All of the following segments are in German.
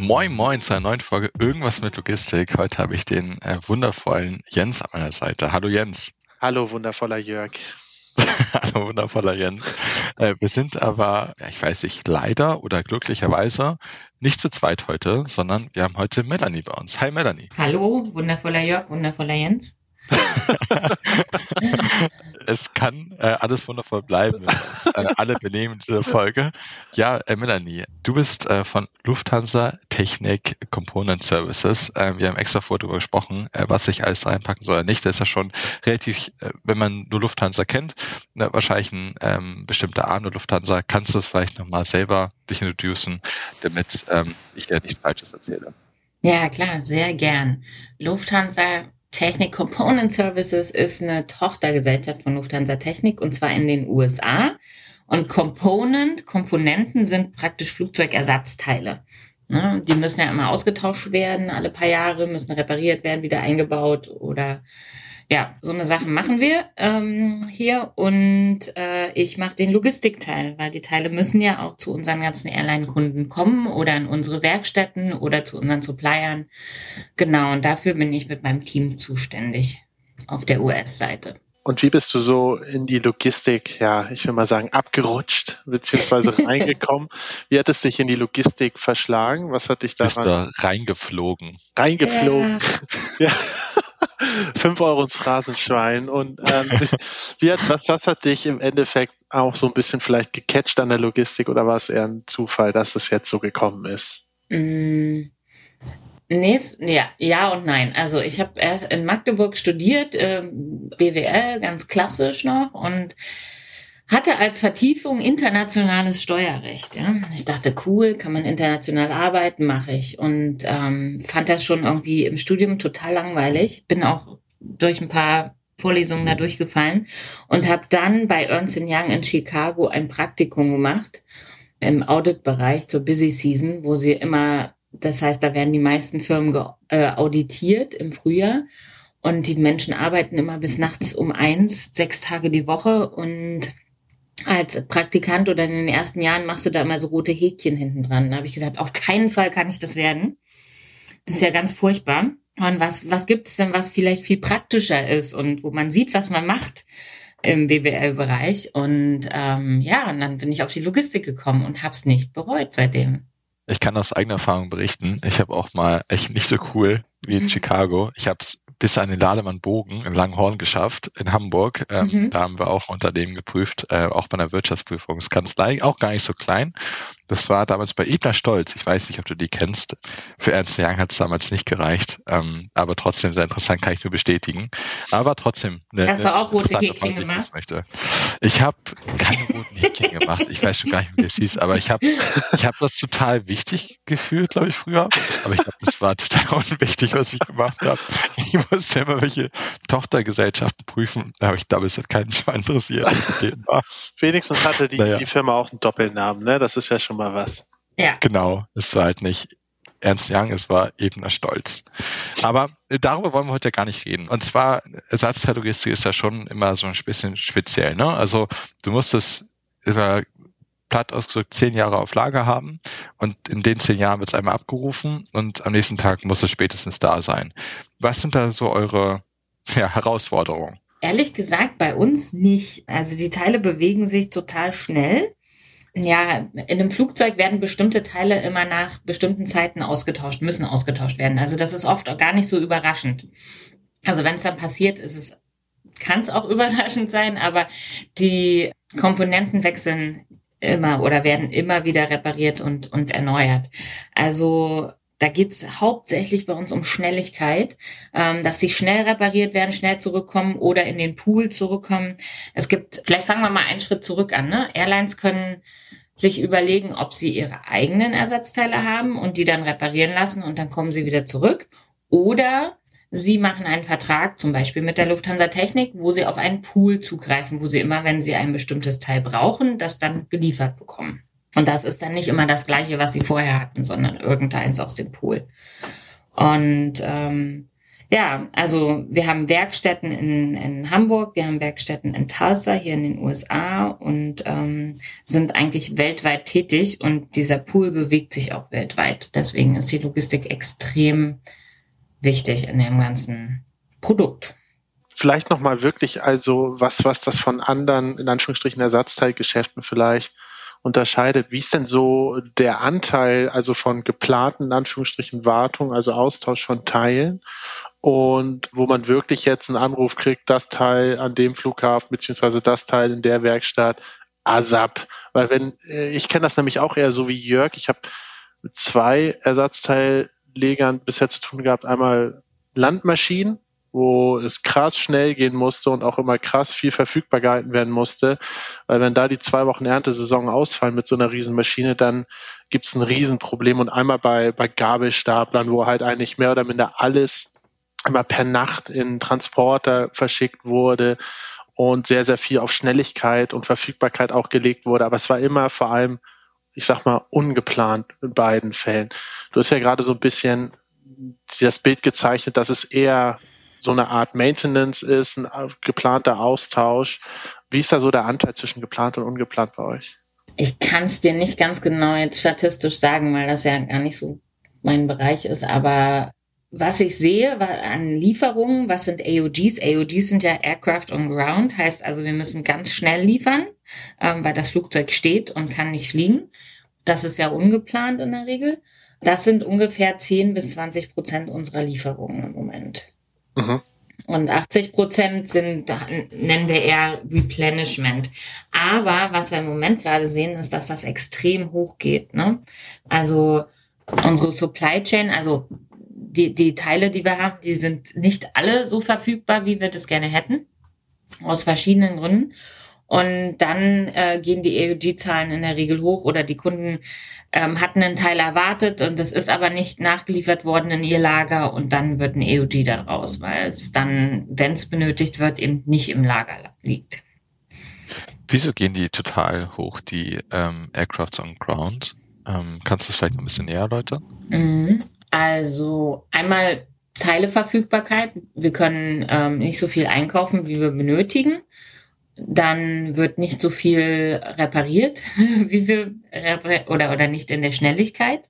Moin Moin zu einer neuen Folge Irgendwas mit Logistik. Heute habe ich den äh, wundervollen Jens an meiner Seite. Hallo Jens. Hallo wundervoller Jörg. Hallo wundervoller Jens. Äh, wir sind aber, ja, ich weiß nicht, leider oder glücklicherweise nicht zu zweit heute, sondern wir haben heute Melanie bei uns. Hi Melanie. Hallo, wundervoller Jörg, wundervoller Jens. es kann äh, alles wundervoll bleiben. äh, alle benehmen diese Folge. Ja, äh, Melanie, du bist äh, von Lufthansa Technik Component Services. Äh, wir haben extra vorher darüber gesprochen, äh, was ich alles reinpacken soll oder nicht. Das ist ja schon relativ, äh, wenn man nur Lufthansa kennt, äh, wahrscheinlich ein ähm, bestimmter Arm der Lufthansa. Kannst du es vielleicht nochmal selber dich introducen, damit ähm, ich dir nichts Falsches erzähle? Ja, klar, sehr gern. Lufthansa Technik Component Services ist eine Tochtergesellschaft von Lufthansa Technik und zwar in den USA. Und Component, Komponenten sind praktisch Flugzeugersatzteile. Ne? Die müssen ja immer ausgetauscht werden, alle paar Jahre müssen repariert werden, wieder eingebaut oder ja, so eine Sache machen wir ähm, hier und äh, ich mache den Logistikteil, weil die Teile müssen ja auch zu unseren ganzen Airline-Kunden kommen oder in unsere Werkstätten oder zu unseren Suppliern. Genau, und dafür bin ich mit meinem Team zuständig auf der US-Seite. Und wie bist du so in die Logistik, ja, ich will mal sagen, abgerutscht, beziehungsweise reingekommen? wie hat es dich in die Logistik verschlagen? Was hat dich daran? Bist da reingeflogen. Reingeflogen. Ja. ja. Fünf Euro ins Phrasenschwein. Und ähm, wie hat, was, was hat dich im Endeffekt auch so ein bisschen vielleicht gecatcht an der Logistik oder war es eher ein Zufall, dass es jetzt so gekommen ist? Mm. Nee, ja, ja und nein. Also ich habe in Magdeburg studiert, äh, BWL, ganz klassisch noch und hatte als Vertiefung internationales Steuerrecht. Ja. Ich dachte, cool, kann man international arbeiten, mache ich. Und ähm, fand das schon irgendwie im Studium total langweilig. Bin auch durch ein paar Vorlesungen da durchgefallen und habe dann bei Ernst Young in Chicago ein Praktikum gemacht im Auditbereich zur Busy Season, wo sie immer, das heißt, da werden die meisten Firmen äh, auditiert im Frühjahr und die Menschen arbeiten immer bis nachts um eins, sechs Tage die Woche und als Praktikant oder in den ersten Jahren machst du da immer so rote Häkchen hinten dran. Da habe ich gesagt, auf keinen Fall kann ich das werden. Das ist ja ganz furchtbar. Und was, was gibt es denn, was vielleicht viel praktischer ist und wo man sieht, was man macht im BWL-Bereich? Und ähm, ja, und dann bin ich auf die Logistik gekommen und hab's nicht bereut seitdem. Ich kann aus eigener Erfahrung berichten. Ich habe auch mal echt nicht so cool wie in mhm. Chicago. Ich habe es bis an den Lademann-Bogen in Langhorn geschafft, in Hamburg. Ähm, mhm. Da haben wir auch Unternehmen geprüft, äh, auch bei einer Wirtschaftsprüfungskanzlei, auch gar nicht so klein. Das war damals bei Edna Stolz. Ich weiß nicht, ob du die kennst. Für Ernst Young hat es damals nicht gereicht. Ähm, aber trotzdem sehr interessant, kann ich nur bestätigen. Aber trotzdem. Eine, Hast du auch rote Häkchen gemacht? Ich habe keine roten Häkchen gemacht. Ich weiß schon gar nicht, wie das hieß. Aber ich habe ich hab das total wichtig gefühlt, glaube ich, früher. Aber ich glaube, das war total unwichtig, was ich gemacht habe. Ich musste immer welche Tochtergesellschaften prüfen. Da habe ich damals halt keinen Schwein interessiert. Wenigstens hatte die, naja. die Firma auch einen Doppelnamen. Ne? Das ist ja schon mal was. Ja. Genau, es war halt nicht Ernst Young, es war Ebener Stolz. Aber darüber wollen wir heute gar nicht reden. Und zwar, Ersatzteillogistik ist ja schon immer so ein bisschen speziell. Ne? Also du musst es über platt ausgedrückt zehn Jahre auf Lager haben und in den zehn Jahren wird es einmal abgerufen und am nächsten Tag muss es spätestens da sein. Was sind da so eure ja, Herausforderungen? Ehrlich gesagt, bei uns nicht. Also die Teile bewegen sich total schnell. Ja, in einem Flugzeug werden bestimmte Teile immer nach bestimmten Zeiten ausgetauscht, müssen ausgetauscht werden. Also das ist oft auch gar nicht so überraschend. Also wenn es dann passiert, ist es, kann es auch überraschend sein, aber die Komponenten wechseln immer oder werden immer wieder repariert und, und erneuert. Also da geht's hauptsächlich bei uns um Schnelligkeit, ähm, dass sie schnell repariert werden, schnell zurückkommen oder in den Pool zurückkommen. Es gibt, vielleicht fangen wir mal einen Schritt zurück an. Ne? Airlines können sich überlegen, ob sie ihre eigenen Ersatzteile haben und die dann reparieren lassen und dann kommen sie wieder zurück. Oder sie machen einen Vertrag, zum Beispiel mit der Lufthansa Technik, wo sie auf einen Pool zugreifen, wo sie immer, wenn sie ein bestimmtes Teil brauchen, das dann geliefert bekommen. Und das ist dann nicht immer das gleiche, was sie vorher hatten, sondern irgendeins aus dem Pool. Und ähm, ja, also wir haben Werkstätten in, in Hamburg, wir haben Werkstätten in Tulsa hier in den USA und ähm, sind eigentlich weltweit tätig und dieser Pool bewegt sich auch weltweit. Deswegen ist die Logistik extrem wichtig in dem ganzen Produkt. Vielleicht nochmal wirklich, also was, was das von anderen, in Anführungsstrichen, Ersatzteilgeschäften vielleicht unterscheidet. Wie ist denn so der Anteil also von geplanten, in Anführungsstrichen, Wartung, also Austausch von Teilen und wo man wirklich jetzt einen Anruf kriegt, das Teil an dem Flughafen beziehungsweise das Teil in der Werkstatt, ASAP. Weil wenn, äh, ich kenne das nämlich auch eher so wie Jörg, ich habe zwei Ersatzteillegern bisher zu tun gehabt. Einmal Landmaschinen, wo es krass schnell gehen musste und auch immer krass viel verfügbar gehalten werden musste. Weil wenn da die zwei Wochen Erntesaison ausfallen mit so einer Riesenmaschine, dann gibt's ein Riesenproblem. Und einmal bei, bei Gabelstaplern, wo halt eigentlich mehr oder minder alles immer per Nacht in Transporter verschickt wurde und sehr, sehr viel auf Schnelligkeit und Verfügbarkeit auch gelegt wurde. Aber es war immer vor allem, ich sag mal, ungeplant in beiden Fällen. Du hast ja gerade so ein bisschen das Bild gezeichnet, dass es eher so eine Art Maintenance ist, ein geplanter Austausch. Wie ist da so der Anteil zwischen geplant und ungeplant bei euch? Ich kann es dir nicht ganz genau jetzt statistisch sagen, weil das ja gar nicht so mein Bereich ist, aber was ich sehe an Lieferungen, was sind AOGs? AOGs sind ja Aircraft on Ground, heißt also, wir müssen ganz schnell liefern, ähm, weil das Flugzeug steht und kann nicht fliegen. Das ist ja ungeplant in der Regel. Das sind ungefähr 10 bis 20 Prozent unserer Lieferungen im Moment. Mhm. Und 80 Prozent sind, nennen wir eher Replenishment. Aber was wir im Moment gerade sehen, ist, dass das extrem hoch geht. Ne? Also unsere Supply Chain, also die, die Teile, die wir haben, die sind nicht alle so verfügbar, wie wir das gerne hätten. Aus verschiedenen Gründen. Und dann äh, gehen die EUG-Zahlen in der Regel hoch oder die Kunden ähm, hatten einen Teil erwartet und das ist aber nicht nachgeliefert worden in ihr Lager und dann wird ein EUG daraus, weil es dann, wenn es benötigt wird, eben nicht im Lager liegt. Wieso gehen die total hoch, die ähm, Aircrafts on Ground? Ähm, kannst du vielleicht ein bisschen näher erläutern? Mhm. Also einmal Teileverfügbarkeit. Wir können ähm, nicht so viel einkaufen, wie wir benötigen. Dann wird nicht so viel repariert, wie wir oder oder nicht in der Schnelligkeit,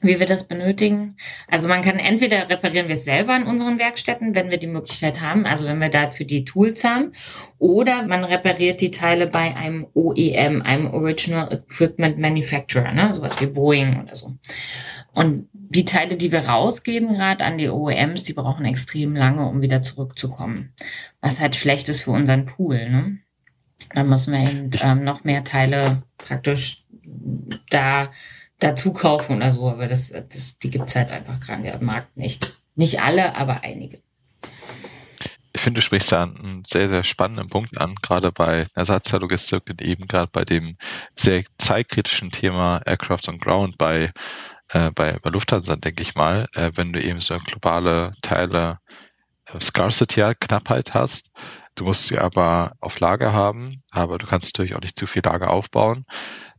wie wir das benötigen. Also man kann entweder reparieren wir es selber in unseren Werkstätten, wenn wir die Möglichkeit haben, also wenn wir dafür die Tools haben, oder man repariert die Teile bei einem OEM, einem Original Equipment Manufacturer, ne, sowas wie Boeing oder so. Und die Teile, die wir rausgeben, gerade an die OEMs, die brauchen extrem lange, um wieder zurückzukommen. Was halt schlecht ist für unseren Pool. Ne? Da müssen wir eben ähm, noch mehr Teile praktisch da dazu kaufen oder so. Aber das, das die gibt's halt einfach gerade am Markt nicht. Nicht alle, aber einige. Ich finde, du sprichst da einen sehr, sehr spannenden Punkt an, gerade bei Ersatzteillogistik und eben gerade bei dem sehr zeitkritischen Thema Aircraft on Ground, bei äh, bei, bei Lufthansa, denke ich mal, äh, wenn du eben so globale Teile äh, Scarcity, Knappheit hast. Du musst sie aber auf Lager haben, aber du kannst natürlich auch nicht zu viel Lager aufbauen.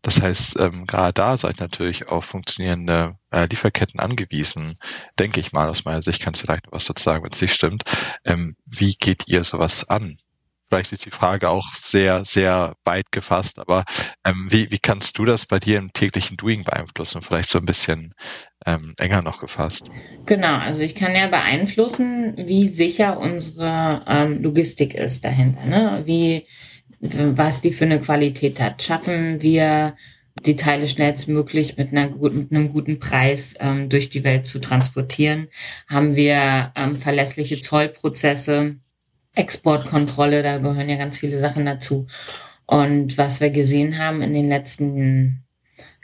Das heißt, ähm, gerade da seid natürlich auf funktionierende äh, Lieferketten angewiesen, denke ich mal. Aus meiner Sicht kannst du vielleicht was dazu sagen, wenn es nicht stimmt. Ähm, wie geht ihr sowas an? Vielleicht ist die Frage auch sehr, sehr weit gefasst, aber ähm, wie, wie kannst du das bei dir im täglichen Doing beeinflussen? Vielleicht so ein bisschen ähm, enger noch gefasst. Genau, also ich kann ja beeinflussen, wie sicher unsere ähm, Logistik ist dahinter, ne? Wie, was die für eine Qualität hat. Schaffen wir die Teile schnellstmöglich mit, einer, mit einem guten Preis ähm, durch die Welt zu transportieren? Haben wir ähm, verlässliche Zollprozesse? Exportkontrolle, da gehören ja ganz viele Sachen dazu. Und was wir gesehen haben in den letzten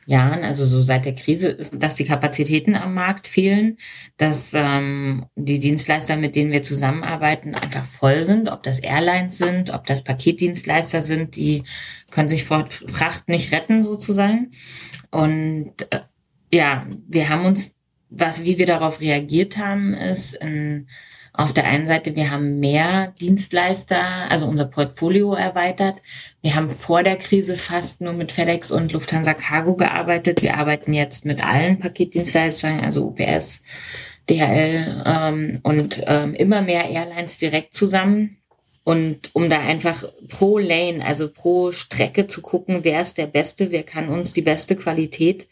Jahren, also so seit der Krise, dass die Kapazitäten am Markt fehlen, dass ähm, die Dienstleister, mit denen wir zusammenarbeiten, einfach voll sind, ob das Airlines sind, ob das Paketdienstleister sind, die können sich vor Fracht nicht retten sozusagen. Und äh, ja, wir haben uns, was wie wir darauf reagiert haben, ist in auf der einen Seite, wir haben mehr Dienstleister, also unser Portfolio erweitert. Wir haben vor der Krise fast nur mit FedEx und Lufthansa Cargo gearbeitet. Wir arbeiten jetzt mit allen Paketdienstleistern, also UPS, DHL ähm, und ähm, immer mehr Airlines direkt zusammen. Und um da einfach pro Lane, also pro Strecke zu gucken, wer ist der Beste, wer kann uns die beste Qualität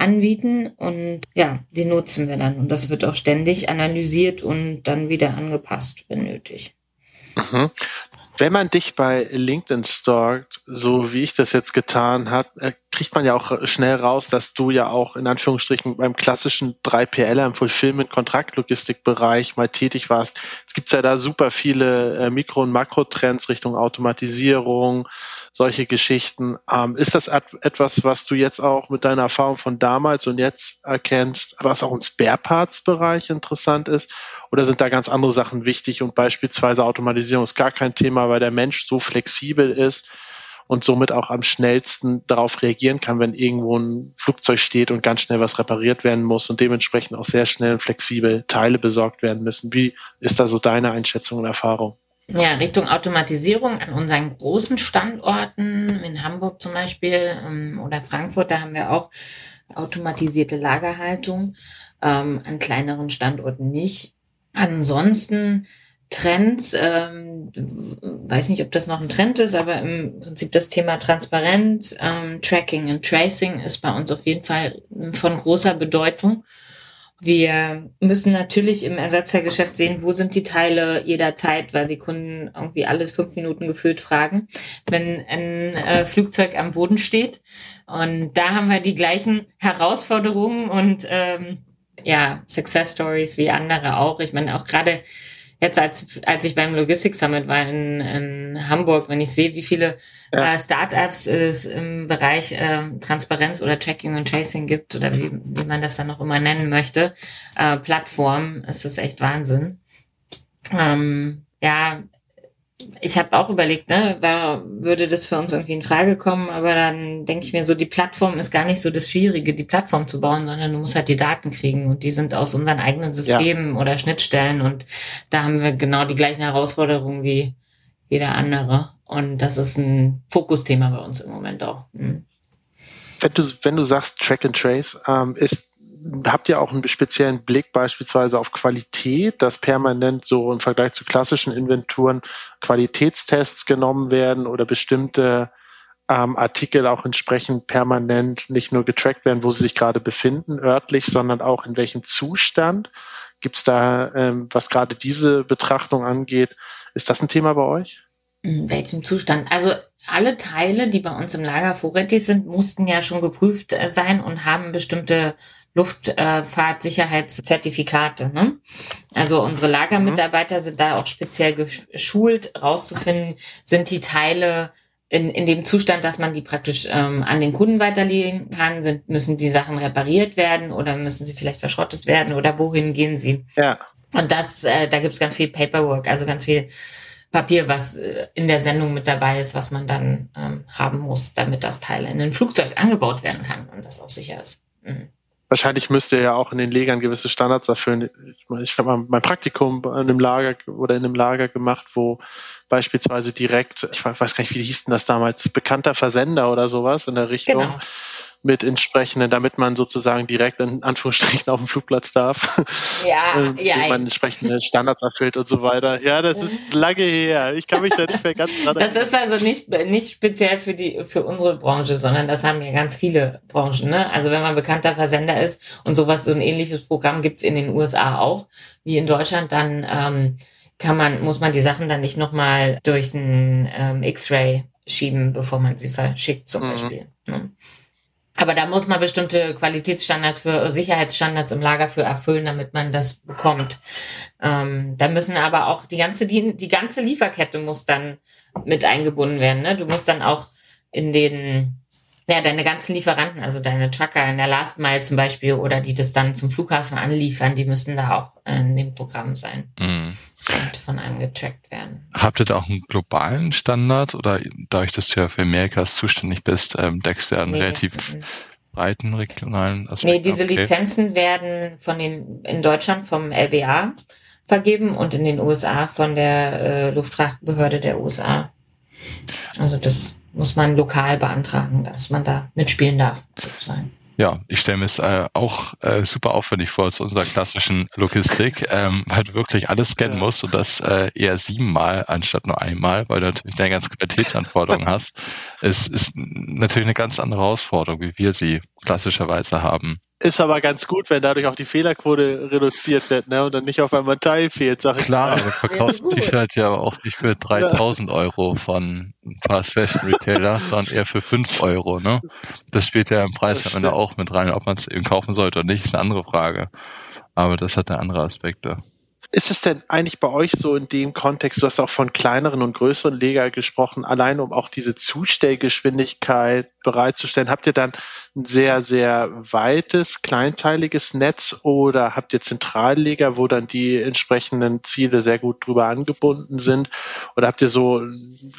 anbieten und ja, die nutzen wir dann. Und das wird auch ständig analysiert und dann wieder angepasst, wenn nötig. Mhm. Wenn man dich bei LinkedIn stalkt, so wie ich das jetzt getan hat, äh, kriegt man ja auch schnell raus, dass du ja auch in Anführungsstrichen beim klassischen 3PLer im Fulfillment Kontraktlogistikbereich mal tätig warst. Es gibt ja da super viele äh, Mikro- und Makrotrends Richtung Automatisierung, solche Geschichten. Ähm, ist das etwas, was du jetzt auch mit deiner Erfahrung von damals und jetzt erkennst, was auch im Spare-Parts-Bereich interessant ist? Oder sind da ganz andere Sachen wichtig und beispielsweise Automatisierung ist gar kein Thema, weil der Mensch so flexibel ist und somit auch am schnellsten darauf reagieren kann, wenn irgendwo ein Flugzeug steht und ganz schnell was repariert werden muss und dementsprechend auch sehr schnell und flexibel Teile besorgt werden müssen. Wie ist da so deine Einschätzung und Erfahrung? Ja, Richtung Automatisierung an unseren großen Standorten, in Hamburg zum Beispiel ähm, oder Frankfurt, da haben wir auch automatisierte Lagerhaltung, ähm, an kleineren Standorten nicht. Ansonsten Trends, ähm, weiß nicht, ob das noch ein Trend ist, aber im Prinzip das Thema Transparenz, ähm, Tracking und Tracing ist bei uns auf jeden Fall von großer Bedeutung. Wir müssen natürlich im Ersatzteilgeschäft sehen, wo sind die Teile jederzeit, weil die Kunden irgendwie alles fünf Minuten gefühlt fragen, wenn ein äh, Flugzeug am Boden steht. Und da haben wir die gleichen Herausforderungen und ähm, ja, Success Stories wie andere auch. Ich meine, auch gerade jetzt als, als ich beim Logistics Summit war in, in Hamburg, wenn ich sehe, wie viele ja. äh, Startups es im Bereich äh, Transparenz oder Tracking und Tracing gibt oder wie, wie man das dann noch immer nennen möchte, äh, Plattform, ist das echt Wahnsinn. Ähm, ja, ich habe auch überlegt, ne, war, würde das für uns irgendwie in Frage kommen, aber dann denke ich mir so, die Plattform ist gar nicht so das Schwierige, die Plattform zu bauen, sondern du musst halt die Daten kriegen und die sind aus unseren eigenen Systemen ja. oder Schnittstellen und da haben wir genau die gleichen Herausforderungen wie jeder andere und das ist ein Fokusthema bei uns im Moment auch. Mhm. Wenn du, wenn du sagst Track and Trace, ähm, ist habt ihr auch einen speziellen Blick beispielsweise auf Qualität, dass permanent so im Vergleich zu klassischen Inventuren Qualitätstests genommen werden oder bestimmte ähm, Artikel auch entsprechend permanent nicht nur getrackt werden, wo sie sich gerade befinden, örtlich, sondern auch in welchem Zustand? Gibt es da, ähm, was gerade diese Betrachtung angeht, ist das ein Thema bei euch? In welchem Zustand? Also alle Teile, die bei uns im Lager vorrätig sind, mussten ja schon geprüft äh, sein und haben bestimmte Luftfahrtsicherheitszertifikate. Ne? Also unsere Lagermitarbeiter mhm. sind da auch speziell geschult, rauszufinden, sind die Teile in, in dem Zustand, dass man die praktisch ähm, an den Kunden weiterlegen kann, sind, müssen die Sachen repariert werden oder müssen sie vielleicht verschrottet werden oder wohin gehen sie? Ja. Und das, äh, da gibt's ganz viel Paperwork, also ganz viel Papier, was äh, in der Sendung mit dabei ist, was man dann ähm, haben muss, damit das Teil in ein Flugzeug angebaut werden kann und das auch sicher ist. Mhm wahrscheinlich müsst ihr ja auch in den Legern gewisse Standards erfüllen. Ich, ich habe mal mein Praktikum in einem Lager oder in einem Lager gemacht, wo beispielsweise direkt, ich weiß gar nicht, wie hieß denn das damals, bekannter Versender oder sowas in der Richtung. Genau mit entsprechenden, damit man sozusagen direkt in Anführungsstrichen auf dem Flugplatz darf. Ja, ähm, ja. man entsprechende Standards erfüllt und so weiter. Ja, das ist lange her. Ich kann mich da nicht mehr ganz dran Das ist also nicht, nicht speziell für die, für unsere Branche, sondern das haben ja ganz viele Branchen, ne? Also wenn man bekannter Versender ist und sowas, so ein ähnliches Programm gibt's in den USA auch, wie in Deutschland, dann, ähm, kann man, muss man die Sachen dann nicht nochmal durch ein ähm, X-Ray schieben, bevor man sie verschickt, zum mhm. Beispiel. Ne? Aber da muss man bestimmte Qualitätsstandards für Sicherheitsstandards im Lager für erfüllen, damit man das bekommt. Ähm, da müssen aber auch die ganze, die, die ganze Lieferkette muss dann mit eingebunden werden. Ne? Du musst dann auch in den ja, deine ganzen Lieferanten, also deine Trucker in der Last Mile zum Beispiel oder die das dann zum Flughafen anliefern, die müssen da auch in dem Programm sein Mhm. und von einem getrackt werden. Habt ihr da auch einen globalen Standard oder dadurch, dass du ja für Amerikas zuständig bist, ähm, deckst du ja einen Nee, relativ breiten regionalen Aspekt? Nee, diese Okay. Lizenzen werden von den in Deutschland vom LBA vergeben und in den USA von der äh, Luftfahrtbehörde der USA. Also das muss man lokal beantragen, dass man da mitspielen darf, sozusagen. Ja, ich stelle mir es äh, auch äh, super aufwendig vor zu unserer klassischen Logistik, ähm, weil du wirklich alles scannen Ja. musst und das äh, eher siebenmal anstatt nur einmal, weil du natürlich deine ganzen Qualitätsanforderungen hast. Es ist natürlich eine ganz andere Herausforderung, wie wir sie klassischerweise haben. Ist aber ganz gut, wenn dadurch auch die Fehlerquote reduziert wird, ne? Und dann nicht auf einmal ein Teil fehlt, sag ich Klar, mal. aber du verkaufst gut. ein T-Shirt ja auch nicht für 3000 Euro von Fast Fashion Retailer, sondern eher für 5 Euro. Ne? Das spielt ja im Preis am Ende auch mit rein. Ob man es eben kaufen sollte oder nicht, ist eine andere Frage. Aber das hat eine andere Aspekte. Ist es denn eigentlich bei euch so in dem Kontext, du hast auch von kleineren und größeren Leger gesprochen, allein um auch diese Zustellgeschwindigkeit bereitzustellen, habt ihr dann ein sehr, sehr weites, kleinteiliges Netz oder habt ihr Zentralleger, wo dann die entsprechenden Ziele sehr gut drüber angebunden sind? Oder habt ihr so,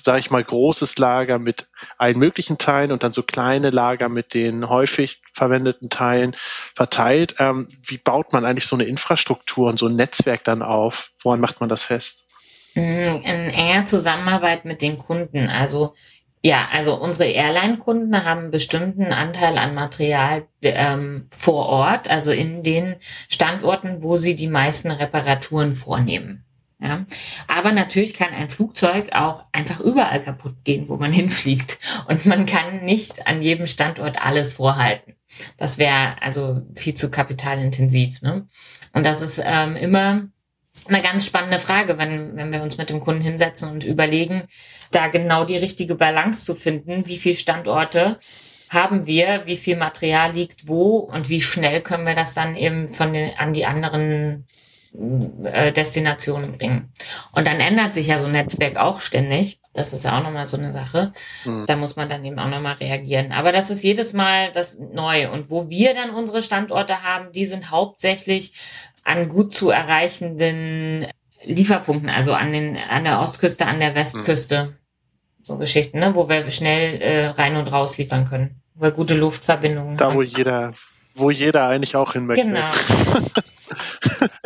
sage ich mal, großes Lager mit allen möglichen Teilen und dann so kleine Lager mit den häufig verwendeten Teilen verteilt? Ähm, wie baut man eigentlich so eine Infrastruktur und so ein Netzwerk dann auf? Woran macht man das fest? Mm, In enger Zusammenarbeit mit den Kunden. Also ja, also unsere Airline-Kunden haben einen bestimmten Anteil an Material ähm, vor Ort, also in den Standorten, wo sie die meisten Reparaturen vornehmen. Ja. Aber natürlich kann ein Flugzeug auch einfach überall kaputt gehen, wo man hinfliegt. Und man kann nicht an jedem Standort alles vorhalten. Das wäre also viel zu kapitalintensiv. Ne? Und das ist ähm, immer eine ganz spannende Frage, wenn, wenn wir uns mit dem Kunden hinsetzen und überlegen, da genau die richtige Balance zu finden, wie viele Standorte haben wir, wie viel Material liegt wo und wie schnell können wir das dann eben von den, an die anderen äh, Destinationen bringen. Und dann ändert sich ja so ein Netzwerk auch ständig. Das ist ja auch nochmal so eine Sache. Mhm. Da muss man dann eben auch nochmal reagieren. Aber das ist jedes Mal das neu. Und wo wir dann unsere Standorte haben, die sind hauptsächlich an gut zu erreichenden Lieferpunkten, also an den an der Ostküste, an der Westküste. So Geschichten, ne, wo wir schnell äh, rein und raus liefern können. Wo wir gute Luftverbindungen Da, haben. wo jeder, wo jeder eigentlich auch hin möchte. Genau.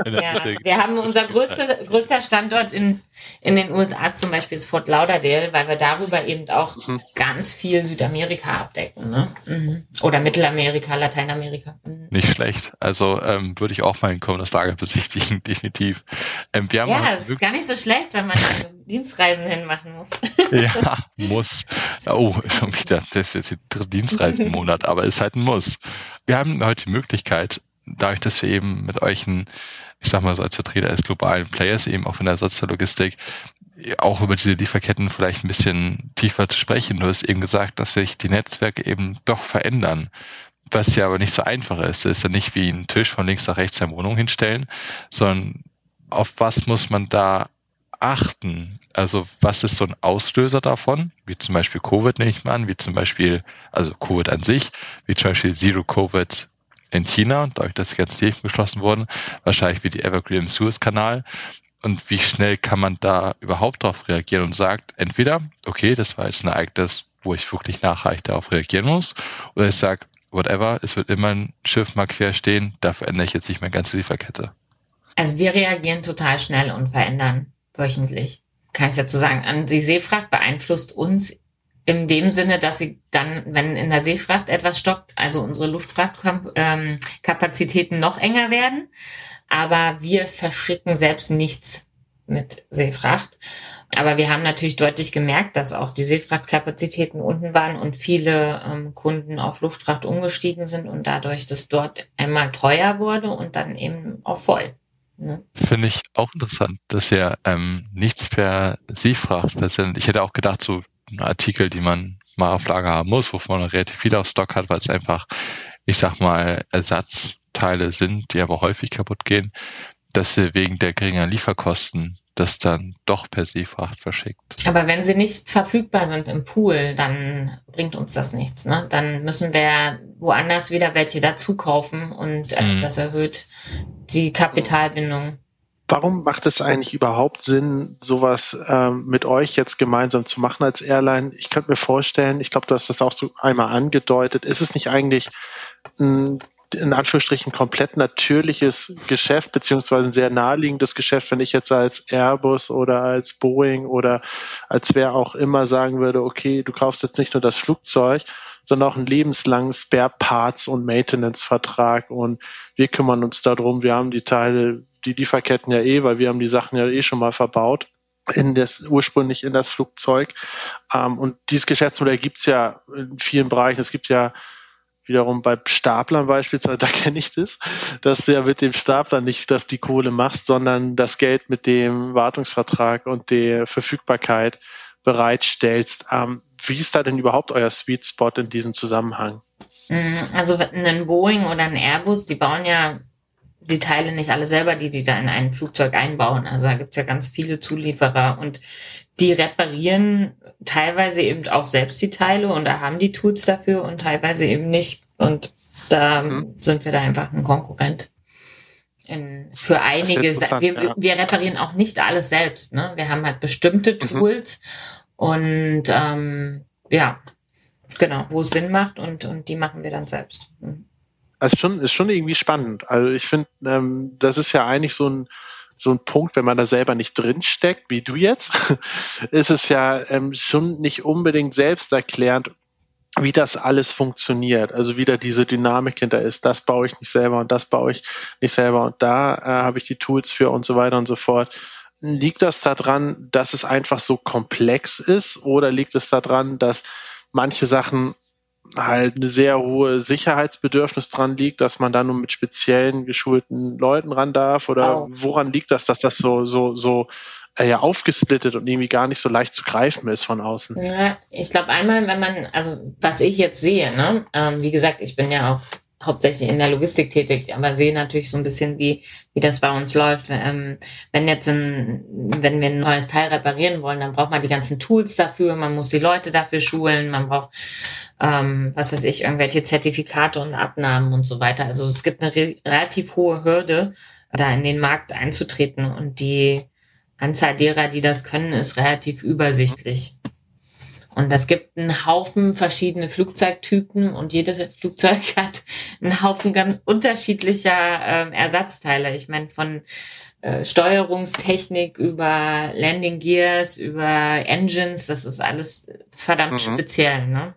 Ja, wir haben unser größter, größter Standort in, in den USA zum Beispiel ist Fort Lauderdale, weil wir darüber eben auch Mhm. ganz viel Südamerika abdecken. Ne? Mhm. Oder Mittelamerika, Lateinamerika. Mhm. Nicht schlecht. Also ähm, würde ich auch mal hinkommen, das Lager besichtigen, definitiv. Ähm, wir haben Ja, es ist gar nicht so schlecht, wenn man Dienstreisen hinmachen muss. Ja, muss. Oh, schon wieder. Das ist jetzt die dritte Dienstreise im Monat, aber ist halt ein Muss. Wir haben heute die Möglichkeit, dadurch, dass wir eben mit euch ein, ich sag mal so als Vertreter des globalen Players eben auch in der Soziallogistik auch über diese Lieferketten vielleicht ein bisschen tiefer zu sprechen. Du hast eben gesagt, dass sich die Netzwerke eben doch verändern. Was ja aber nicht so einfach ist. Es ist ja nicht wie ein Tisch von links nach rechts der Wohnung hinstellen, sondern auf was muss man da achten? Also was ist so ein Auslöser davon? Wie zum Beispiel Covid nehme ich mal an, wie zum Beispiel, also Covid an sich, wie zum Beispiel Zero Covid in China, dadurch, dass die ganzen Häfen geschlossen wurden, wahrscheinlich wie die Evergreen im Suezkanal. Und wie schnell kann man da überhaupt darauf reagieren und sagt, entweder, okay, das war jetzt ein Ereignis, wo ich wirklich nachhaltig darauf reagieren muss, oder ich sage, whatever, es wird immer ein Schiff mal quer stehen, da verändere ich jetzt nicht meine ganze Lieferkette. Also wir reagieren total schnell und verändern wöchentlich. Kann ich dazu sagen. An die Seefracht beeinflusst uns in dem Sinne, dass sie dann, wenn in der Seefracht etwas stockt, also unsere Luftfrachtkapazitäten noch enger werden. Aber wir verschicken selbst nichts mit Seefracht. Aber wir haben natürlich deutlich gemerkt, dass auch die Seefrachtkapazitäten unten waren und viele ähm, Kunden auf Luftfracht umgestiegen sind und dadurch das dort einmal teuer wurde und dann eben auch voll. Finde ich auch interessant, dass ja ähm, nichts per Seefracht versendet. Ich hätte auch gedacht, so ein Artikel, die man mal auf Lager haben muss, wovon man relativ viel auf Stock hat, weil es einfach, ich sag mal, Ersatzteile sind, die aber häufig kaputt gehen, dass sie wegen der geringen Lieferkosten das dann doch per Seefracht verschickt. Aber wenn sie nicht verfügbar sind im Pool, dann bringt uns das nichts. Ne? Dann müssen wir woanders wieder welche dazu kaufen und äh, mhm. das erhöht die Kapitalbindung. Warum macht es eigentlich überhaupt Sinn, sowas ähm, mit euch jetzt gemeinsam zu machen als Airline? Ich könnte mir vorstellen, ich glaube, du hast das auch so einmal angedeutet, ist es nicht eigentlich ein in Anführungsstrichen komplett natürliches Geschäft, beziehungsweise ein sehr naheliegendes Geschäft, wenn ich jetzt als Airbus oder als Boeing oder als wer auch immer sagen würde, okay, du kaufst jetzt nicht nur das Flugzeug, sondern auch einen lebenslangen Spare Parts und Maintenance Vertrag und wir kümmern uns darum, wir haben die Teile, die Lieferketten ja eh, weil wir haben die Sachen ja eh schon mal verbaut in das ursprünglich in das Flugzeug. Ähm, und dieses Geschäftsmodell gibt's ja in vielen Bereichen. Es gibt ja wiederum bei Staplern beispielsweise, da kenne ich das, dass du ja mit dem Stapler nicht dass die Kohle machst, sondern das Geld mit dem Wartungsvertrag und der Verfügbarkeit bereitstellst. Ähm, wie ist da denn überhaupt euer Sweet Spot in diesem Zusammenhang? Mm, also ein Boeing oder ein Airbus, die bauen ja die Teile nicht alle selber, die die da in ein Flugzeug einbauen. Also da gibt's ja ganz viele Zulieferer und die reparieren teilweise eben auch selbst die Teile und da haben die Tools dafür und teilweise eben nicht. Und da mhm. sind wir da einfach ein Konkurrent. In, für einige, wir, ja. wir reparieren auch nicht alles selbst. Ne? Wir haben halt bestimmte mhm. Tools mhm. und ähm, ja, genau, wo es Sinn macht und, und die machen wir dann selbst. Mhm. Also schon, ist schon irgendwie spannend. Also ich finde, ähm, das ist ja eigentlich so ein, so ein Punkt, wenn man da selber nicht drin steckt, wie du jetzt, ist es ja ähm, schon nicht unbedingt selbsterklärend, wie das alles funktioniert. Also wie da diese Dynamik hinter ist. Das baue ich nicht selber und das baue ich nicht selber und da äh, habe ich die Tools für und so weiter und so fort. Liegt das daran, dass es einfach so komplex ist oder liegt es daran, dass manche Sachen halt eine sehr hohe Sicherheitsbedürfnis dran liegt, dass man da nur mit speziellen geschulten Leuten ran darf? Oder oh. woran liegt das, dass das so, so, so äh, ja aufgesplittet und irgendwie gar nicht so leicht zu greifen ist von außen? Ja, ich glaube einmal, wenn man, also was ich jetzt sehe, ne, ähm, wie gesagt, ich bin ja auch hauptsächlich in der Logistik tätig, aber sehe natürlich so ein bisschen, wie, wie das bei uns läuft. Ähm, wenn jetzt ein, wenn wir ein neues Teil reparieren wollen, dann braucht man die ganzen Tools dafür, man muss die Leute dafür schulen, man braucht, ähm, was weiß ich, irgendwelche Zertifikate und Abnahmen und so weiter. Also es gibt eine re relativ hohe Hürde, da in den Markt einzutreten und die Anzahl derer, die das können, ist relativ übersichtlich. Und es gibt einen Haufen verschiedene Flugzeugtypen und jedes Flugzeug hat einen Haufen ganz unterschiedlicher äh, Ersatzteile. Ich meine, von äh, Steuerungstechnik über Landing Gears, über Engines, das ist alles verdammt mhm. speziell. Ne?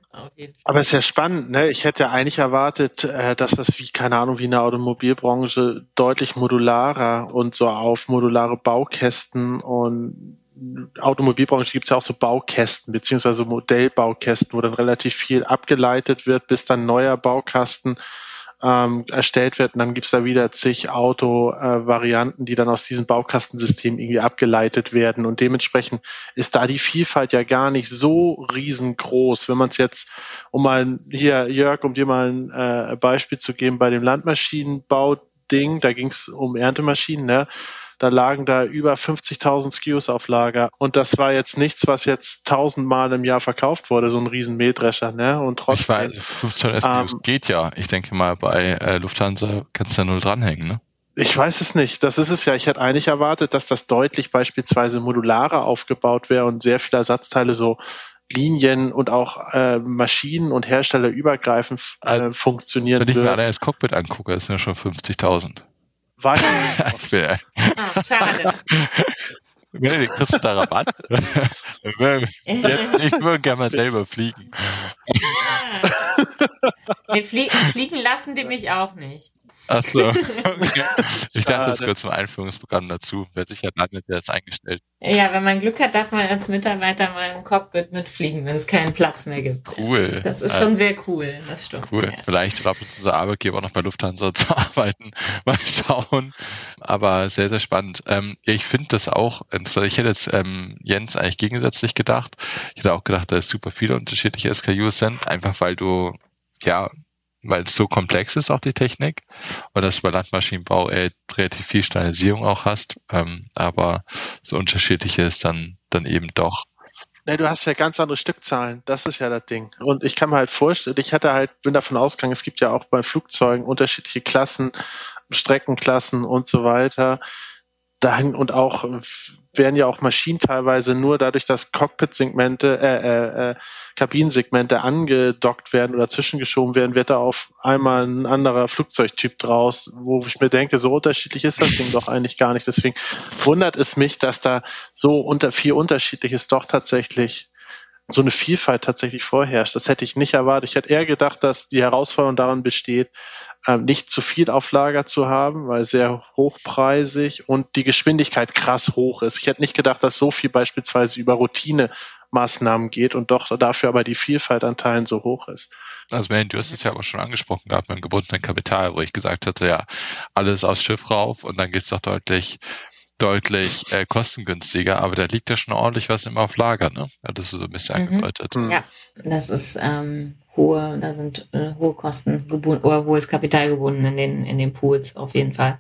Aber es ist ja spannend, ne? Ich hätte eigentlich erwartet, äh, dass das wie, keine Ahnung, wie in der Automobilbranche deutlich modularer und so auf modulare Baukästen und Automobilbranche gibt es ja auch so Baukästen beziehungsweise Modellbaukästen, wo dann relativ viel abgeleitet wird, bis dann neuer Baukasten ähm, erstellt wird. Und dann gibt's da wieder zig Auto-Varianten, äh, die dann aus diesem Baukastensystem irgendwie abgeleitet werden. Und dementsprechend ist da die Vielfalt ja gar nicht so riesengroß. Wenn man es jetzt, um mal hier, Jörg, um dir mal ein äh, Beispiel zu geben, bei dem Landmaschinenbau-Ding, da ging's um Erntemaschinen, ne? Da lagen da über 50.000 SKUs auf Lager. Und das war jetzt nichts, was jetzt tausendmal im Jahr verkauft wurde, so ein riesen Mähdrescher, ne? Und trotzdem. Ich weiß, 15 SKUs ähm, geht ja. Ich denke mal, bei äh, Lufthansa kannst du ja nur dranhängen, ne? Ich weiß es nicht. Das ist es ja. Ich hätte eigentlich erwartet, dass das deutlich beispielsweise modularer aufgebaut wäre und sehr viele Ersatzteile so Linien und auch äh, Maschinen und Hersteller übergreifend äh, also, funktionieren. Wenn ich mir allein das Cockpit angucke, ist ja schon 50.000. War ja nicht ah, schade. Nee, kriegst du da Rabatt? ich würde gerne mal selber fliegen. Nee, flie fliegen lassen die mich auch nicht. Ach so. Okay. Ich dachte, das gehört zum Einführungsprogramm dazu. Wer sich ja lange der ist eingestellt. Ja, wenn man Glück hat, darf man als Mitarbeiter mal im Cockpit mitfliegen, wenn es keinen Platz mehr gibt. Cool. Das ist schon sehr cool. Das stimmt. Cool. Ja. Vielleicht ab und unser Arbeitgeber auch noch bei Lufthansa zu arbeiten. Mal schauen. Aber sehr, sehr spannend. Ähm, ich finde das auch interessant. Ich hätte jetzt ähm, Jens eigentlich gegensätzlich gedacht. Ich hätte auch gedacht, dass es super viele unterschiedliche SKUs sind. Einfach weil du ja weil es so komplex ist, auch die Technik. Und dass du bei Landmaschinenbau eher relativ viel Standardisierung auch hast, ähm, aber so unterschiedliche ist dann, dann eben doch. Nee, du hast ja ganz andere Stückzahlen. Das ist ja das Ding. Und ich kann mir halt vorstellen, ich hatte halt, bin davon ausgegangen, es gibt ja auch bei Flugzeugen unterschiedliche Klassen, Streckenklassen und so weiter. Dahin und auch werden ja auch Maschinen teilweise nur dadurch, dass Cockpit-Segmente, äh, äh, äh, Kabinensegmente angedockt werden oder zwischengeschoben werden, wird da auf einmal ein anderer Flugzeugtyp draus, wo ich mir denke, so unterschiedlich ist das Ding doch eigentlich gar nicht. Deswegen wundert es mich, dass da so unter viel Unterschiedliches doch tatsächlich so eine Vielfalt tatsächlich vorherrscht. Das hätte ich nicht erwartet. Ich hätte eher gedacht, dass die Herausforderung daran besteht, ähm, nicht zu viel auf Lager zu haben, weil sehr hochpreisig und die Geschwindigkeit krass hoch ist. Ich hätte nicht gedacht, dass so viel beispielsweise über Routinemaßnahmen geht und doch dafür aber die Vielfalt an Teilen so hoch ist. Also man, du hast es ja aber schon angesprochen gehabt mit dem gebundenen Kapital, wo ich gesagt hatte, ja, alles aufs Schiff rauf und dann geht's doch deutlich deutlich äh, kostengünstiger, aber da liegt ja schon ordentlich was immer auf Lager, ne? Ja, das ist so ein bisschen mhm. angedeutet. Ja, das ist ähm, hohe, da sind äh, hohe Kosten gebunden oder hohes Kapital gebunden in den, in den Pools auf jeden Fall.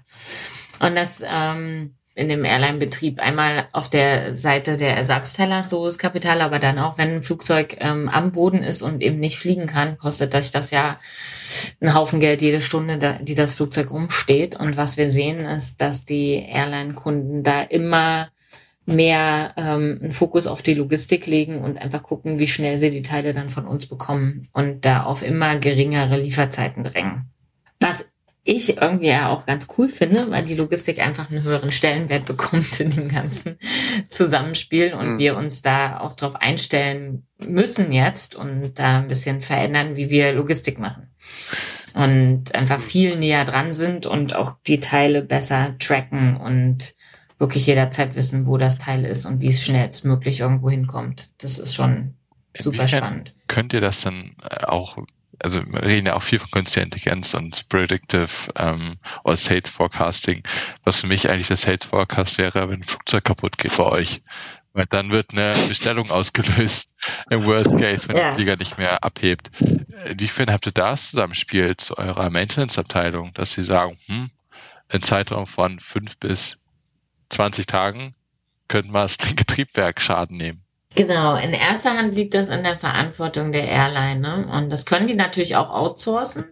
Und das ähm, in dem Airline-Betrieb einmal auf der Seite der Ersatzteller so hohes Kapital, aber dann auch, wenn ein Flugzeug ähm, am Boden ist und eben nicht fliegen kann, kostet euch das ja einen Haufen Geld jede Stunde, da, die das Flugzeug rumsteht. Und was wir sehen, ist, dass die Airline-Kunden da immer mehr ähm, einen Fokus auf die Logistik legen und einfach gucken, wie schnell sie die Teile dann von uns bekommen und da auf immer geringere Lieferzeiten drängen. Was ich irgendwie ja auch ganz cool finde, weil die Logistik einfach einen höheren Stellenwert bekommt in dem ganzen Zusammenspiel und mhm. wir uns da auch darauf einstellen müssen jetzt und da ein bisschen verändern, wie wir Logistik machen. Und einfach viel näher dran sind und auch die Teile besser tracken und wirklich jederzeit wissen, wo das Teil ist und wie es schnellstmöglich irgendwo hinkommt. Das ist schon super spannend. Könnt ihr das dann äh, auch, also wir reden ja auch viel von künstlicher Intelligenz und Predictive ähm, oder Sales Forecasting, was für mich eigentlich das Sales Forecast wäre, wenn ein Flugzeug kaputt geht bei euch. Weil dann wird eine Bestellung ausgelöst im Worst Case, wenn ja. der Flieger nicht mehr abhebt. Inwiefern habt ihr das Zusammenspiel zu eurer Maintenance-Abteilung, dass sie sagen, hm, ein Zeitraum von fünf bis 20 Tagen könnten wir das Triebwerk Schaden nehmen. Genau, in erster Hand liegt das in der Verantwortung der Airline. Ne? Und das können die natürlich auch outsourcen.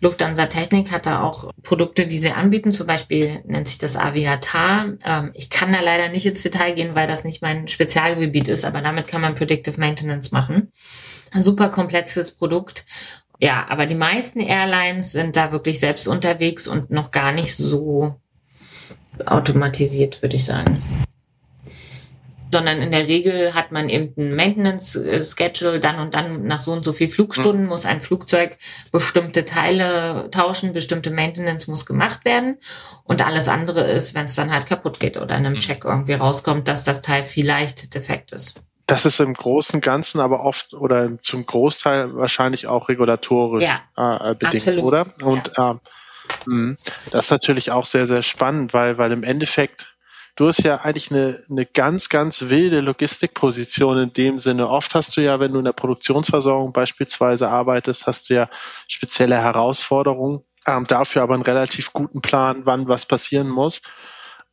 Lufthansa Technik hat da auch Produkte, die sie anbieten. Zum Beispiel nennt sich das Aviatar. Ähm, ich kann da leider nicht ins Detail gehen, weil das nicht mein Spezialgebiet ist, aber damit kann man Predictive Maintenance machen. Ein super komplexes Produkt. Ja, aber die meisten Airlines sind da wirklich selbst unterwegs und noch gar nicht so automatisiert, würde ich sagen. Sondern in der Regel hat man eben ein Maintenance-Schedule, dann und dann nach so und so viel Flugstunden mhm. muss ein Flugzeug bestimmte Teile tauschen, bestimmte Maintenance muss gemacht werden. Und alles andere ist, wenn es dann halt kaputt geht oder in einem mhm. Check irgendwie rauskommt, dass das Teil vielleicht defekt ist. Das ist im Großen und Ganzen aber oft oder zum Großteil wahrscheinlich auch regulatorisch ja, äh, bedingt, absolut. oder? Und ja. äh, Mhm. Das ist natürlich auch sehr, sehr spannend, weil, weil im Endeffekt, du hast ja eigentlich eine, eine ganz, ganz wilde Logistikposition in dem Sinne. Oft hast du ja, wenn du in der Produktionsversorgung beispielsweise arbeitest, hast du ja spezielle Herausforderungen, ähm, dafür aber einen relativ guten Plan, wann was passieren muss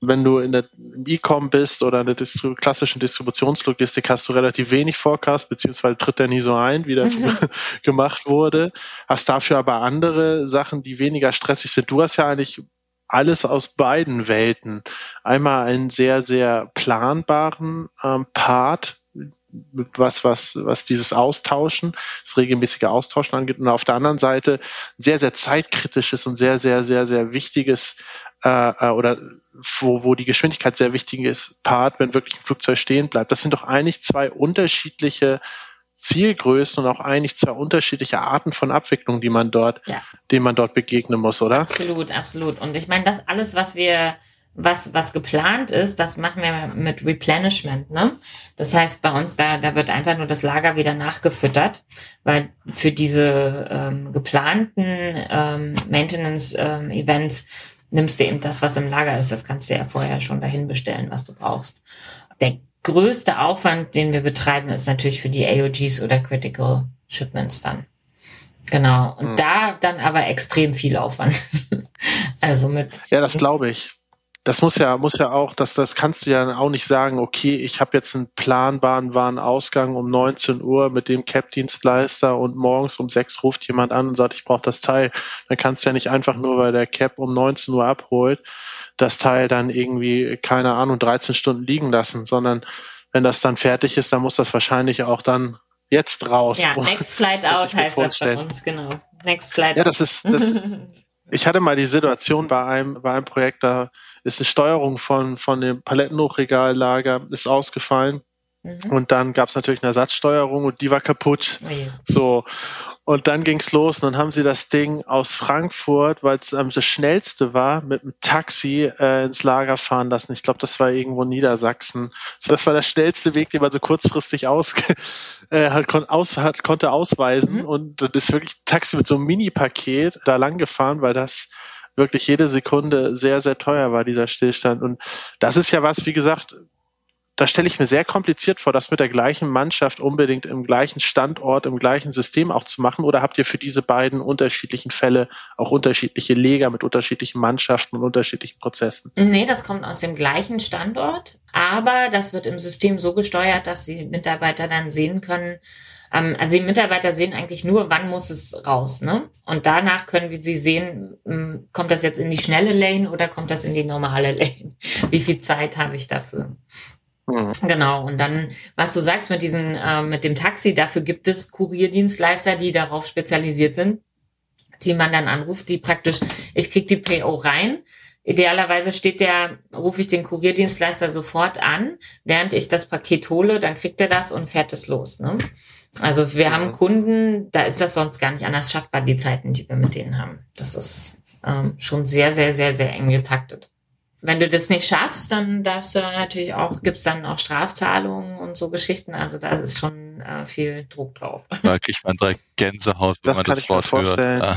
wenn du in der E-Com bist oder in der Distri klassischen Distributionslogistik, hast du relativ wenig Forecast, beziehungsweise tritt der nie so ein, wie das mhm. gemacht wurde. Hast dafür aber andere Sachen, die weniger stressig sind. Du hast ja eigentlich alles aus beiden Welten. Einmal einen sehr, sehr planbaren ähm, Part, was, was, was dieses Austauschen, das regelmäßige Austauschen angeht. Und auf der anderen Seite sehr, sehr zeitkritisches und sehr, sehr, sehr, sehr wichtiges äh, äh, oder wo, wo die Geschwindigkeit sehr wichtig ist, Part, wenn wirklich ein Flugzeug stehen bleibt. Das sind doch eigentlich zwei unterschiedliche Zielgrößen und auch eigentlich zwei unterschiedliche Arten von Abwicklung, die man dort, ja. denen man dort begegnen muss, oder? Absolut, absolut. Und ich meine, das alles, was wir was, was geplant ist, das machen wir mit Replenishment, ne? Das heißt, bei uns da, da wird einfach nur das Lager wieder nachgefüttert, weil für diese ähm, geplanten ähm, Maintenance-Events ähm, nimmst du eben das, was im Lager ist. Das kannst du ja vorher schon dahin bestellen, was du brauchst. Der größte Aufwand, den wir betreiben, ist natürlich für die AOGs oder Critical Shipments dann. Genau. Und hm. da dann aber extrem viel Aufwand. also mit. Ja, das glaube ich. Das muss ja, muss ja auch, das, das kannst du ja auch nicht sagen, okay, ich habe jetzt einen planbaren Warenausgang um 19 Uhr mit dem Cap-Dienstleister und morgens um 6 ruft jemand an und sagt, ich brauche das Teil. Dann kannst du ja nicht einfach nur, weil der Cap um 19 Uhr abholt, das Teil dann irgendwie, keine Ahnung, 13 Stunden liegen lassen, sondern wenn das dann fertig ist, dann muss das wahrscheinlich auch dann jetzt raus. Ja, Next Flight Out heißt das bei uns, genau. Next Flight Ja, das ist, das, ich hatte mal die Situation bei einem, bei einem Projekt, da ist die Steuerung von, von dem Palettenhochregallager ist ausgefallen. Mhm. Und dann gab es natürlich eine Ersatzsteuerung und die war kaputt. Oh so. Und dann ging's los und dann haben sie das Ding aus Frankfurt, weil es ähm, das schnellste war, mit dem Taxi äh, ins Lager fahren lassen. Ich glaube, das war irgendwo Niedersachsen. So, das war der schnellste Weg, den man so kurzfristig aus, äh, hat, kon aus, hat, konnte ausweisen. Mhm. Und das ist wirklich ein Taxi mit so einem Mini-Paket da lang gefahren, weil das wirklich jede Sekunde sehr, sehr teuer war, dieser Stillstand. Und das ist ja was, wie gesagt, da stelle ich mir sehr kompliziert vor, das mit der gleichen Mannschaft unbedingt im gleichen Standort, im gleichen System auch zu machen? Oder habt ihr für diese beiden unterschiedlichen Fälle auch unterschiedliche Leger mit unterschiedlichen Mannschaften und unterschiedlichen Prozessen? Nee, das kommt aus dem gleichen Standort, aber das wird im System so gesteuert, dass die Mitarbeiter dann sehen können, also die Mitarbeiter sehen eigentlich nur, wann muss es raus, ne? Und danach können wir sie sehen, ähm, kommt das jetzt in die schnelle Lane oder kommt das in die normale Lane? Wie viel Zeit habe ich dafür? Mhm. Genau, und dann, was du sagst mit diesen, äh, mit dem Taxi, dafür gibt es Kurierdienstleister, die darauf spezialisiert sind, die man dann anruft, die praktisch, ich krieg die PO rein. Idealerweise steht der, rufe ich den Kurierdienstleister sofort an, während ich das Paket hole, dann kriegt er das und fährt es los. Ne? Also wir haben Kunden, da ist das sonst gar nicht anders schaffbar, die Zeiten, die wir mit denen haben. Das ist ähm, schon sehr, sehr, sehr, sehr eng getaktet wenn du das nicht schaffst, dann darfst du natürlich auch, gibt's dann auch Strafzahlungen und so Geschichten. Also da ist schon äh, viel Druck drauf. Da kriegt man direkt Gänsehaut, wenn das man das Wort hört. Äh,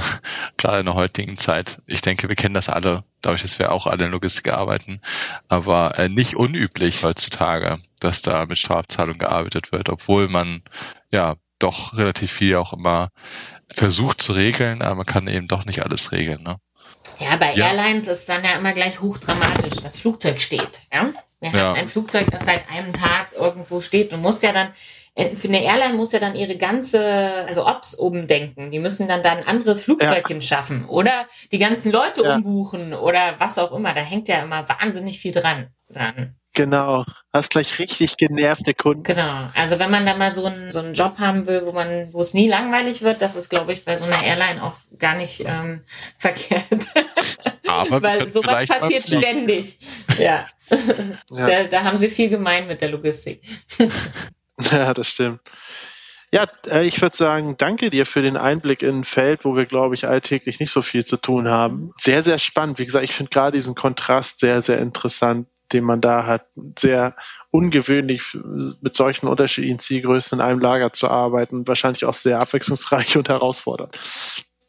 gerade in der heutigen Zeit. Ich denke, wir kennen das alle, dadurch, dass wir auch alle in Logistik arbeiten. Aber äh, nicht unüblich heutzutage, dass da mit Strafzahlungen gearbeitet wird, obwohl man ja doch relativ viel auch immer versucht zu regeln, aber man kann eben doch nicht alles regeln. Ne? Ja, bei ja. Airlines ist dann ja immer gleich hochdramatisch. Das Flugzeug steht. Ja? Wir ja. haben ein Flugzeug, das seit einem Tag irgendwo steht. Du musst ja dann, äh, für eine Airline muss ja dann ihre ganze, also Ops oben denken. Die müssen dann da ein anderes Flugzeug ja. hinschaffen oder die ganzen Leute ja. umbuchen oder was auch immer. Da hängt ja immer wahnsinnig viel dran. Dann. Genau, hast gleich richtig genervte Kunden. Genau, also wenn man da mal so einen, so einen Job haben will, wo man, wo es nie langweilig wird, das ist, glaube ich, bei so einer Airline auch gar nicht ähm, verkehrt. Aber Weil sowas passiert ständig. Ja. ja. Da, da haben sie viel gemein mit der Logistik. ja, das stimmt. Ja, äh, ich würde sagen, danke dir für den Einblick in ein Feld, wo wir, glaube ich, alltäglich nicht so viel zu tun haben. Sehr, sehr spannend. Wie gesagt, ich finde gerade diesen Kontrast sehr, sehr interessant den man da hat. Sehr ungewöhnlich, mit solchen unterschiedlichen Zielgrößen in einem Lager zu arbeiten. Wahrscheinlich auch sehr abwechslungsreich und herausfordernd.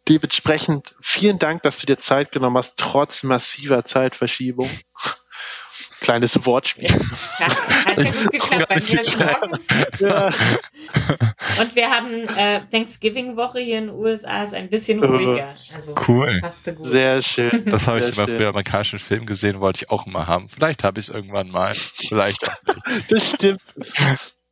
Dementsprechend vielen Dank, dass du dir Zeit genommen hast, trotz massiver Zeitverschiebung. Kleines Wortspiel. Ja, hat ja gut geklappt. Bei mir ist morgens. Ja. Und wir haben äh, Thanksgiving-Woche hier in den USA ist ein bisschen ruhiger. Also cool. passte gut. Sehr schön. Das habe ich immer früher im amerikanischen Film gesehen, wollte ich auch immer haben. Vielleicht habe ich es irgendwann mal. Vielleicht auch nicht. Das stimmt.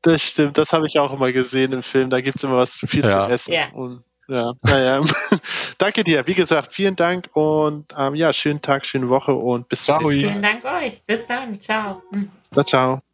Das stimmt. Das habe ich auch immer gesehen im Film. Da gibt es immer was zu viel ja. zu essen. Ja. Und ja, naja. Danke dir. Wie gesagt, vielen Dank und ähm, ja, schönen Tag, schöne Woche und bis zum nächsten Mal. Vielen Dank euch. Bis dann. Ciao. Na, ciao.